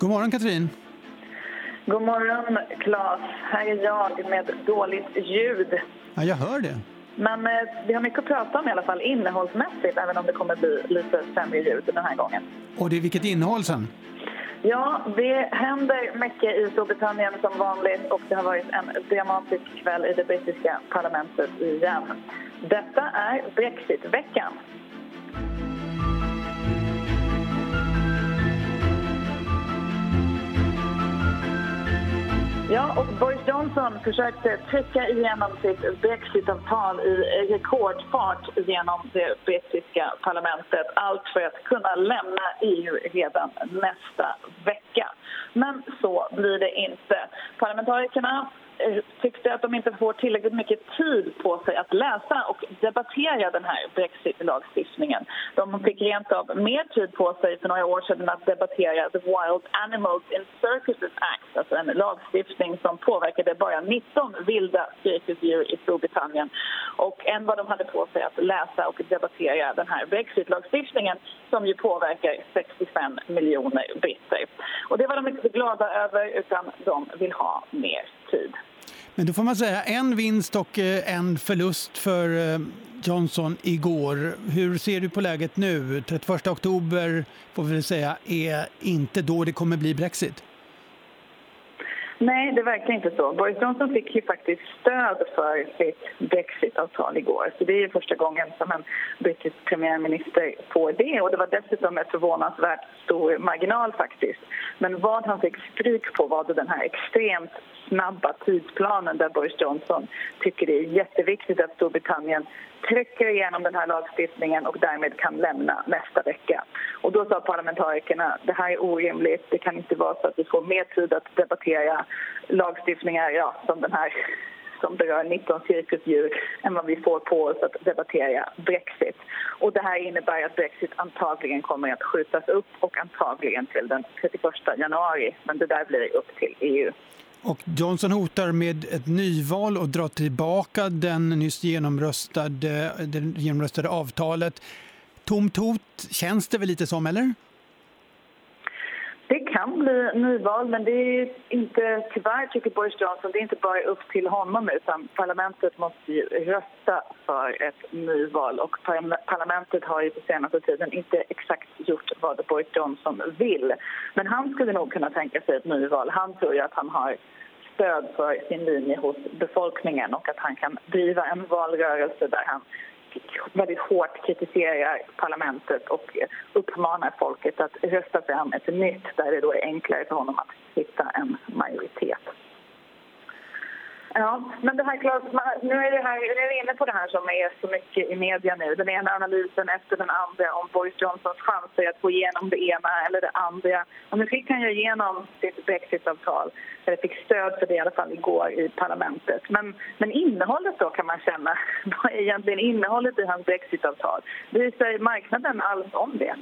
God morgon Katrin. God morgon Claes. Här är jag med dåligt ljud. Ja, jag hör det. Men eh, vi har mycket att prata om i alla fall innehållsmässigt även om det kommer bli lite sämre ljud den här gången. Och det är vilket innehåll sen? Ja, det händer mycket i Storbritannien som vanligt och det har varit en dramatisk kväll i det brittiska parlamentet igen. Detta är Brexitveckan. Och Boris Johnson försökte trycka igenom sitt brexitavtal i rekordfart genom det brittiska parlamentet. Allt för att kunna lämna EU redan nästa vecka. Men så blir det inte. Parlamentarikerna Eh, tyckte att de inte får tillräckligt mycket tid på sig att läsa och debattera den här brexit-lagstiftningen. De fick rent av mer tid på sig för några år sedan att debattera The Wild Animals in Circuses Act, alltså en lagstiftning som påverkade bara 19 vilda cirkusdjur i Storbritannien och än vad de hade på sig att läsa och debattera den här brexit-lagstiftningen som ju påverkar 65 miljoner britter. Och det var de inte glada över, utan de vill ha mer tid. Men då får man säga en vinst och eh, en förlust för eh, Johnson igår. Hur ser du på läget nu? 31 oktober får vi säga är inte då det kommer bli Brexit. Nej, det verkar inte så. Boris Johnson fick ju faktiskt stöd för sitt brexitavtal igår. Så det är första gången som en brittisk premiärminister får det. Och det var dessutom ett förvånansvärt stor marginal faktiskt. Men vad han fick stryk på var den här extremt snabba tidsplanen där Boris Johnson tycker det är jätteviktigt att Storbritannien trycker igenom den här lagstiftningen och därmed kan lämna nästa vecka. Och då sa parlamentarikerna det här är orimligt, det kan inte vara så att vi får mer tid att debattera lagstiftningar ja, som den här som berör 19 cirkusdjur än vad vi får på oss att debattera Brexit. Och det här innebär att Brexit antagligen kommer att skjutas upp och antagligen till den 31 januari. Men det där blir upp till EU. Och Johnson hotar med ett nyval och drar tillbaka den nyss genomröstade, det genomröstade avtalet. Tomt hot känns det väl lite som, eller? Det kan bli nyval, men det är inte, tyvärr tycker Boris Johnson, det är inte bara upp till honom utan parlamentet måste ju rösta för ett nyval och parlamentet har ju på senaste tiden inte exakt gjort vad Boris Johnson vill. Men han skulle nog kunna tänka sig ett nyval. Han tror ju att han har stöd för sin linje hos befolkningen och att han kan driva en valrörelse där han väldigt hårt kritiserar parlamentet och uppmanar folket att rösta fram ett nytt där det då är enklare för honom att hitta en majoritet. Ja, men det här Claes, nu är, det här, nu är vi inne på det här som är så mycket i media nu. Den ena analysen efter den andra om Boris Johnsons chanser att få igenom det ena eller det andra. Och nu fick han ju igenom sitt brexitavtal, eller fick stöd för det i alla fall igår i parlamentet. Men, men innehållet då kan man känna, vad är egentligen innehållet i hans brexitavtal? Bryr sig marknaden alls om det?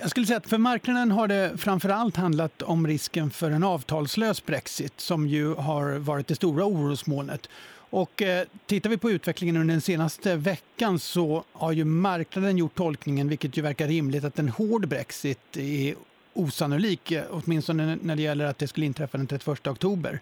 Jag skulle säga att för marknaden har det framför allt handlat om risken för en avtalslös Brexit som ju har varit det stora orosmolnet. Och eh, tittar vi på utvecklingen under den senaste veckan så har ju marknaden gjort tolkningen, vilket ju verkar rimligt, att en hård Brexit är osannolik, eh, åtminstone när det gäller att det skulle inträffa den 31 oktober.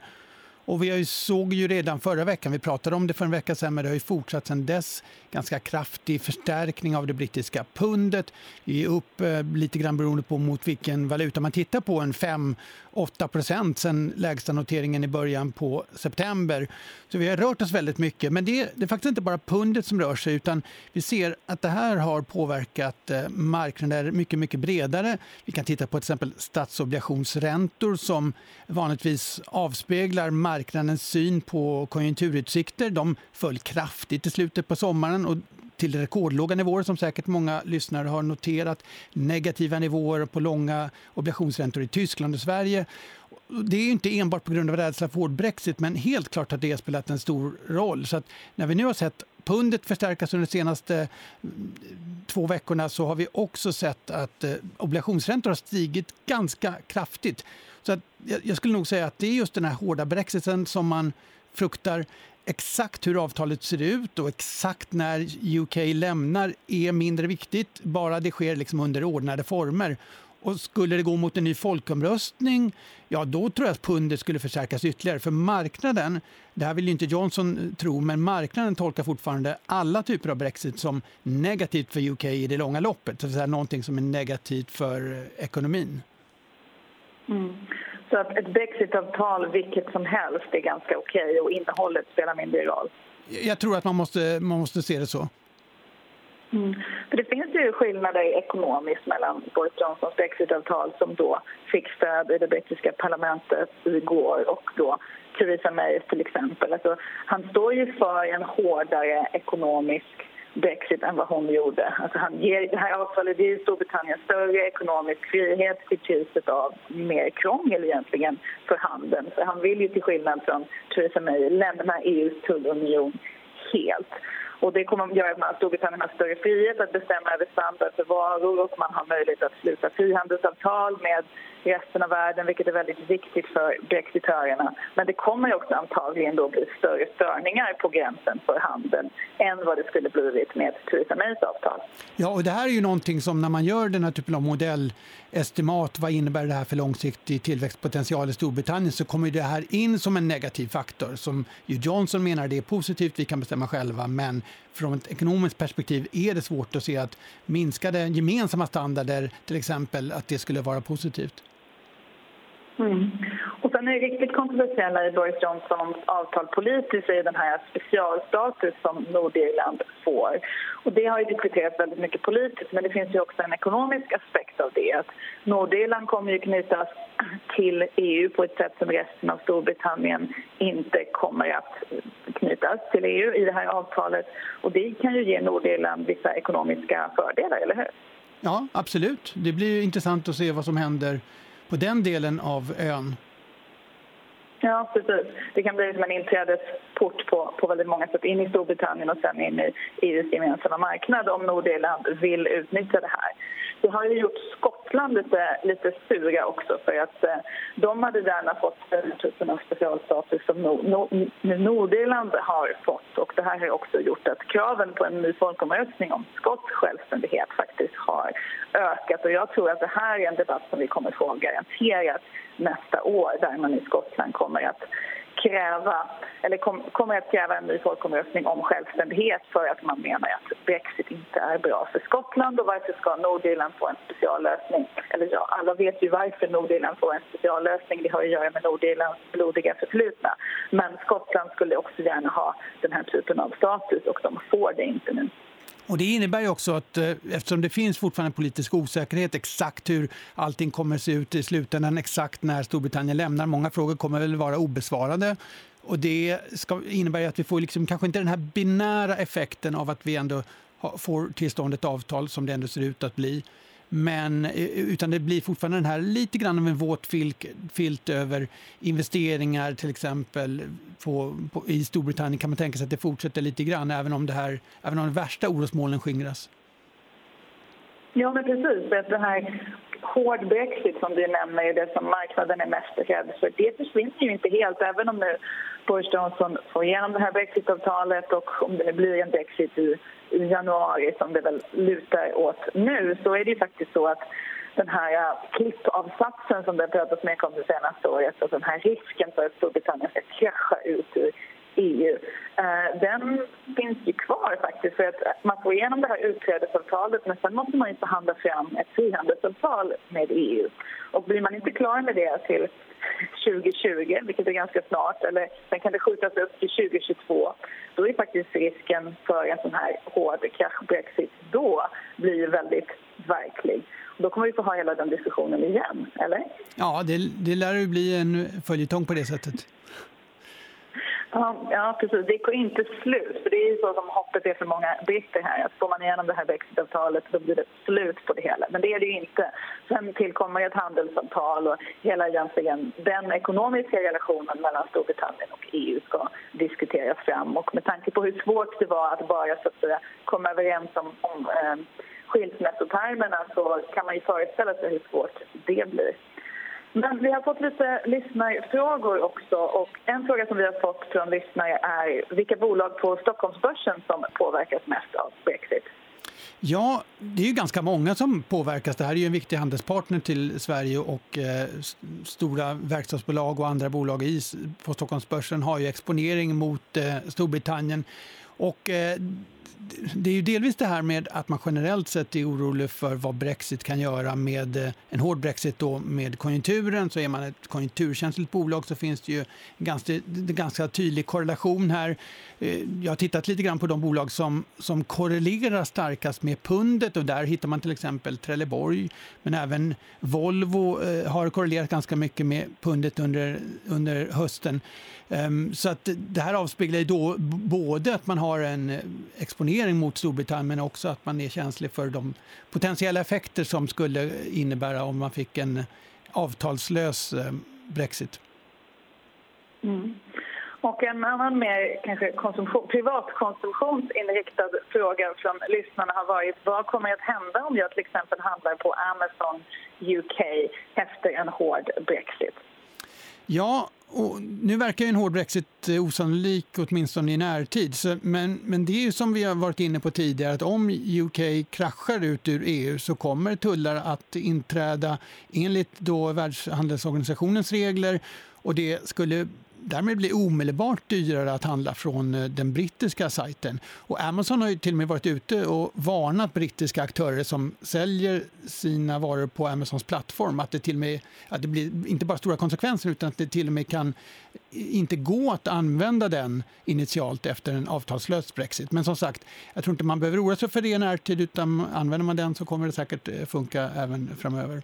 Och vi såg ju redan förra veckan, vi pratade om det för en vecka sedan, men det har ju fortsatt sedan dess. Ganska kraftig förstärkning av det brittiska pundet. Vi är upp eh, lite grann beroende på mot vilken valuta man tittar på, en 5-8 procent sen lägsta noteringen i början på september. Så vi har rört oss väldigt mycket. Men det är, det är faktiskt inte bara pundet som rör sig utan vi ser att det här har påverkat eh, marknader mycket, mycket bredare. Vi kan titta på till exempel statsobligationsräntor som vanligtvis avspeglar marknadens syn på konjunkturutsikter. De föll kraftigt i slutet på sommaren och till rekordlåga nivåer som säkert många lyssnare har noterat. Negativa nivåer på långa obligationsräntor i Tyskland och Sverige. Det är inte enbart på grund av rädsla för hård Brexit men helt klart att det har spelat en stor roll. Så när vi nu har sett pundet förstärkas under de senaste mm, två veckorna så har vi också sett att eh, obligationsräntor har stigit ganska kraftigt. Så jag skulle nog säga att det är just den här hårda brexiten som man fruktar. Exakt hur avtalet ser ut och exakt när UK lämnar är mindre viktigt, bara det sker liksom under ordnade former. Och skulle det gå mot en ny folkomröstning, ja då tror jag att pundet skulle förstärkas ytterligare. För marknaden, det här vill ju inte Johnson tro, men marknaden tolkar fortfarande alla typer av Brexit som negativt för UK i det långa loppet. Det vill säga någonting som är negativt för ekonomin. Mm. Så att ett Brexitavtal, vilket som helst, är ganska okej okay och innehållet spelar mindre roll? Jag tror att man måste, man måste se det så. Mm. För det finns ju skillnader ekonomiskt mellan Boris Johnsons brexitavtal som då fick stöd i det brittiska parlamentet igår och då Theresa May till exempel. Alltså, han står ju för en hårdare ekonomisk Brexit än vad hon gjorde. Alltså han ger, det här avtalet ger Storbritannien större ekonomisk frihet till priset av mer krångel egentligen för handeln. För han vill ju till skillnad från Theresa May lämna EUs tullunion helt. Och det kommer att göra att Storbritannien har större frihet att bestämma över standard för varor och man har möjlighet att sluta frihandelsavtal med resten av världen vilket är väldigt viktigt för brexitörerna. Men det kommer också antagligen då bli större störningar på gränsen för handeln än vad det skulle blivit med Theresa Mays avtal. Ja, och det här är ju någonting som när man gör den här typen av modellestimat, vad innebär det här för långsiktig tillväxtpotential i Storbritannien, så kommer det här in som en negativ faktor som ju Johnson menar det är positivt, vi kan bestämma själva, men från ett ekonomiskt perspektiv är det svårt att se att minskade gemensamma standarder, till exempel, att det skulle vara positivt. Mm. Och sen är det riktigt kontroversiella i Boris Johnsons avtal politiskt är den här specialstatus som Nordirland får. Och det har ju diskuterats väldigt mycket politiskt men det finns ju också en ekonomisk aspekt av det. Att Nordirland kommer ju knytas till EU på ett sätt som resten av Storbritannien inte kommer att knytas till EU i det här avtalet. Och det kan ju ge Nordirland vissa ekonomiska fördelar, eller hur? Ja, absolut. Det blir intressant att se vad som händer på den delen av ön? Ja, precis. Det kan bli som en inträdesport på, på väldigt många sätt in i Storbritannien och sen in i EUs gemensamma marknad om Nordirland vill utnyttja det här. Det har ju gjort Skottland lite, lite sura också för att eh, de hade gärna fått den typen av specialstatus som Nord, Nordirland har fått. Och det här har också gjort att kraven på en ny folkomröstning om skotsk självständighet faktiskt har ökat. Och jag tror att det här är en debatt som vi kommer få garanterat nästa år där man i Skottland kommer att kräva, eller kom, kommer att kräva en ny folkomröstning om självständighet för att man menar att Brexit inte är bra för Skottland och varför ska Nordirland få en speciallösning? Eller ja, alla vet ju varför Nordirland får en speciallösning. Det har att göra med Nordirlands blodiga förflutna. Men Skottland skulle också gärna ha den här typen av status och de får det inte nu. Och det innebär ju också att eh, eftersom det finns fortfarande politisk osäkerhet exakt hur allting kommer att se ut i slutändan, exakt när Storbritannien lämnar, många frågor kommer väl vara obesvarade. Och det ska, innebär att vi får liksom kanske inte den här binära effekten av att vi ändå får till stånd ett avtal som det ändå ser ut att bli. Men, eh, utan det blir fortfarande den här lite grann av en våt filt, filt över investeringar till exempel på, på, i Storbritannien kan man tänka sig att det fortsätter lite grann även om det här, även om de värsta orosmolnen skingras. Ja, men precis. Det här hård brexit som du nämner är det som marknaden är mest rädd för. Det försvinner ju inte helt, även om nu Boris Johnson får igenom det här brexitavtalet och om det blir en brexit i i januari som det väl lutar åt nu så är det ju faktiskt så att den här äh, klippavsatsen som det har pratats mycket om det senaste året och den här risken för att Storbritannien ska krascha ut ur EU, eh, den finns ju kvar faktiskt. För att man får igenom det här utträdesavtalet men sen måste man ju förhandla fram ett frihandelsavtal med EU. Och blir man inte klar med det till 2020, vilket är ganska snart, eller sen kan det skjutas upp till 2022, då är faktiskt risken för en sån här hård krasch-brexit då blir väldigt verklig. då kommer vi få ha hela den diskussionen igen, eller? Ja, det, det lär ju bli en följetong på det sättet. Ja, ja, precis. Det går inte slut. För Det är så som hoppet är för många britter här. Att får man igenom det här brexitavtalet då blir det slut på det hela. Men det är det ju inte. Sen tillkommer ett handelsavtal och hela egentligen den ekonomiska relationen mellan Storbritannien och EU ska diskuteras fram. Och med tanke på hur svårt det var att bara så att säga, komma överens om, om eh, skilsmässotermerna så kan man ju föreställa sig hur svårt det blir. Men vi har fått lite lyssnarfrågor också. Och en fråga som vi har fått från lyssnare är vilka bolag på Stockholmsbörsen som påverkas mest av Brexit. Ja, det är ju ganska många som påverkas. Det här är ju en viktig handelspartner till Sverige och eh, stora verkstadsbolag och andra bolag i, på Stockholmsbörsen har ju exponering mot eh, Storbritannien. Och eh, det är ju delvis det här med att man generellt sett är orolig för vad Brexit kan göra med eh, en hård Brexit då med konjunkturen. Så är man ett konjunkturkänsligt bolag så finns det ju ganska, ganska tydlig korrelation här. Eh, jag har tittat lite grann på de bolag som, som korrelerar starkast med pundet och där hittar man till exempel Trelleborg men även Volvo eh, har korrelerat ganska mycket med pundet under, under hösten. Ehm, så att det här avspeglar ju då både att man har en exponering mot Storbritannien men också att man är känslig för de potentiella effekter som skulle innebära om man fick en avtalslös ehm, Brexit. Mm. Och en annan mer kanske konsumtion, privatkonsumtionsinriktad fråga från lyssnarna har varit vad kommer att hända om jag till exempel handlar på Amazon UK efter en hård Brexit? Ja, och nu verkar en hård Brexit eh, osannolik, åtminstone i närtid. Så, men, men det är ju som vi har varit inne på tidigare, att om UK kraschar ut ur EU så kommer tullar att inträda enligt då Världshandelsorganisationens regler och det skulle därmed blir omedelbart dyrare att handla från eh, den brittiska sajten. Och Amazon har ju till och med varit ute och varnat brittiska aktörer som säljer sina varor på Amazons plattform att det till och med att det blir inte bara stora konsekvenser utan att det till och med kan eh, inte gå att använda den initialt efter en avtalslös Brexit. Men som sagt, jag tror inte man behöver oroa sig för det i närtid utan använder man den så kommer det säkert eh, funka även framöver.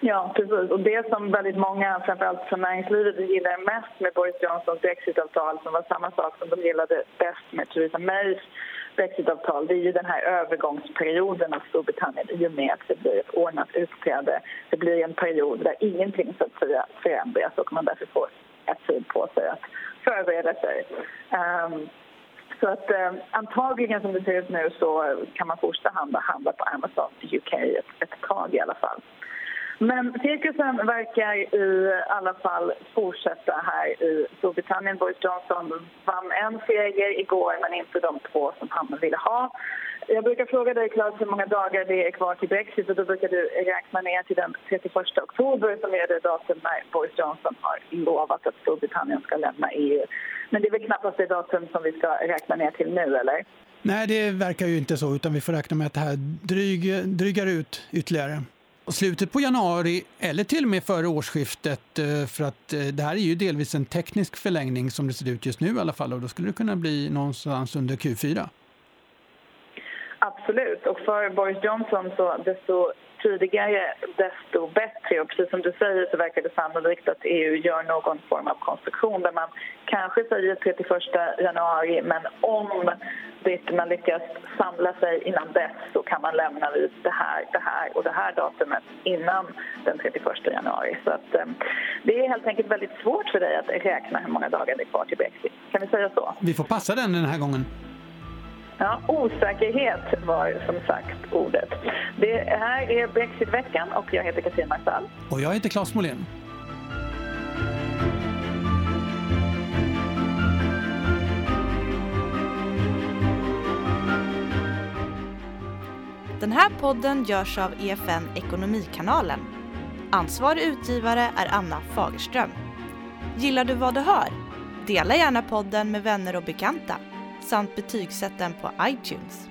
Ja, precis. Och det som väldigt många, framförallt från näringslivet, gillar mest med Boris Johnsons brexitavtal som var samma sak som de gillade bäst med Theresa Mays brexitavtal det är ju den här övergångsperioden av Storbritannien i och med att det blir ett ordnat utträde. Det blir en period där ingenting så att säga förändras och man därför får ett tid på sig att förbereda sig. Um, så att eh, antagligen som det ser ut nu så kan man fortsätta handla, handla på Amazon UK ett, ett tag i alla fall. Men cirkusen verkar i alla fall fortsätta här i Storbritannien. Boris Johnson vann en seger igår, men inte de två som han ville ha. Jag brukar fråga dig, Claes, hur många dagar det är kvar till Brexit och då brukar du räkna ner till den 31 oktober som är det datum när Boris Johnson har lovat att Storbritannien ska lämna EU. Men det är väl knappast det datum som vi ska räkna ner till nu, eller? Nej, det verkar ju inte så, utan vi får räkna med att det här dryg, drygar ut ytterligare slutet på januari eller till och med före årsskiftet eh, för att eh, det här är ju delvis en teknisk förlängning som det ser ut just nu i alla fall och då skulle det kunna bli någonstans under Q4. Absolut, och för Boris Johnson så desto tidigare desto bättre. Och precis som du säger så verkar det sannolikt att EU gör någon form av konstruktion där man kanske säger 31 januari men om det man lyckas samla sig innan dess så kan man lämna vid det här, det här och det här datumet innan den 31 januari. Så att, eh, det är helt enkelt väldigt svårt för dig att räkna hur många dagar det är kvar till Brexit. Kan vi säga så? Vi får passa den den här gången. Ja, osäkerhet var som sagt ordet. Det här är Brexitveckan och jag heter Katrin Marsall. Och jag heter Claes Molén. Den här podden görs av EFN Ekonomikanalen. Ansvarig utgivare är Anna Fagerström. Gillar du vad du hör? Dela gärna podden med vänner och bekanta samt betygsätt den på iTunes.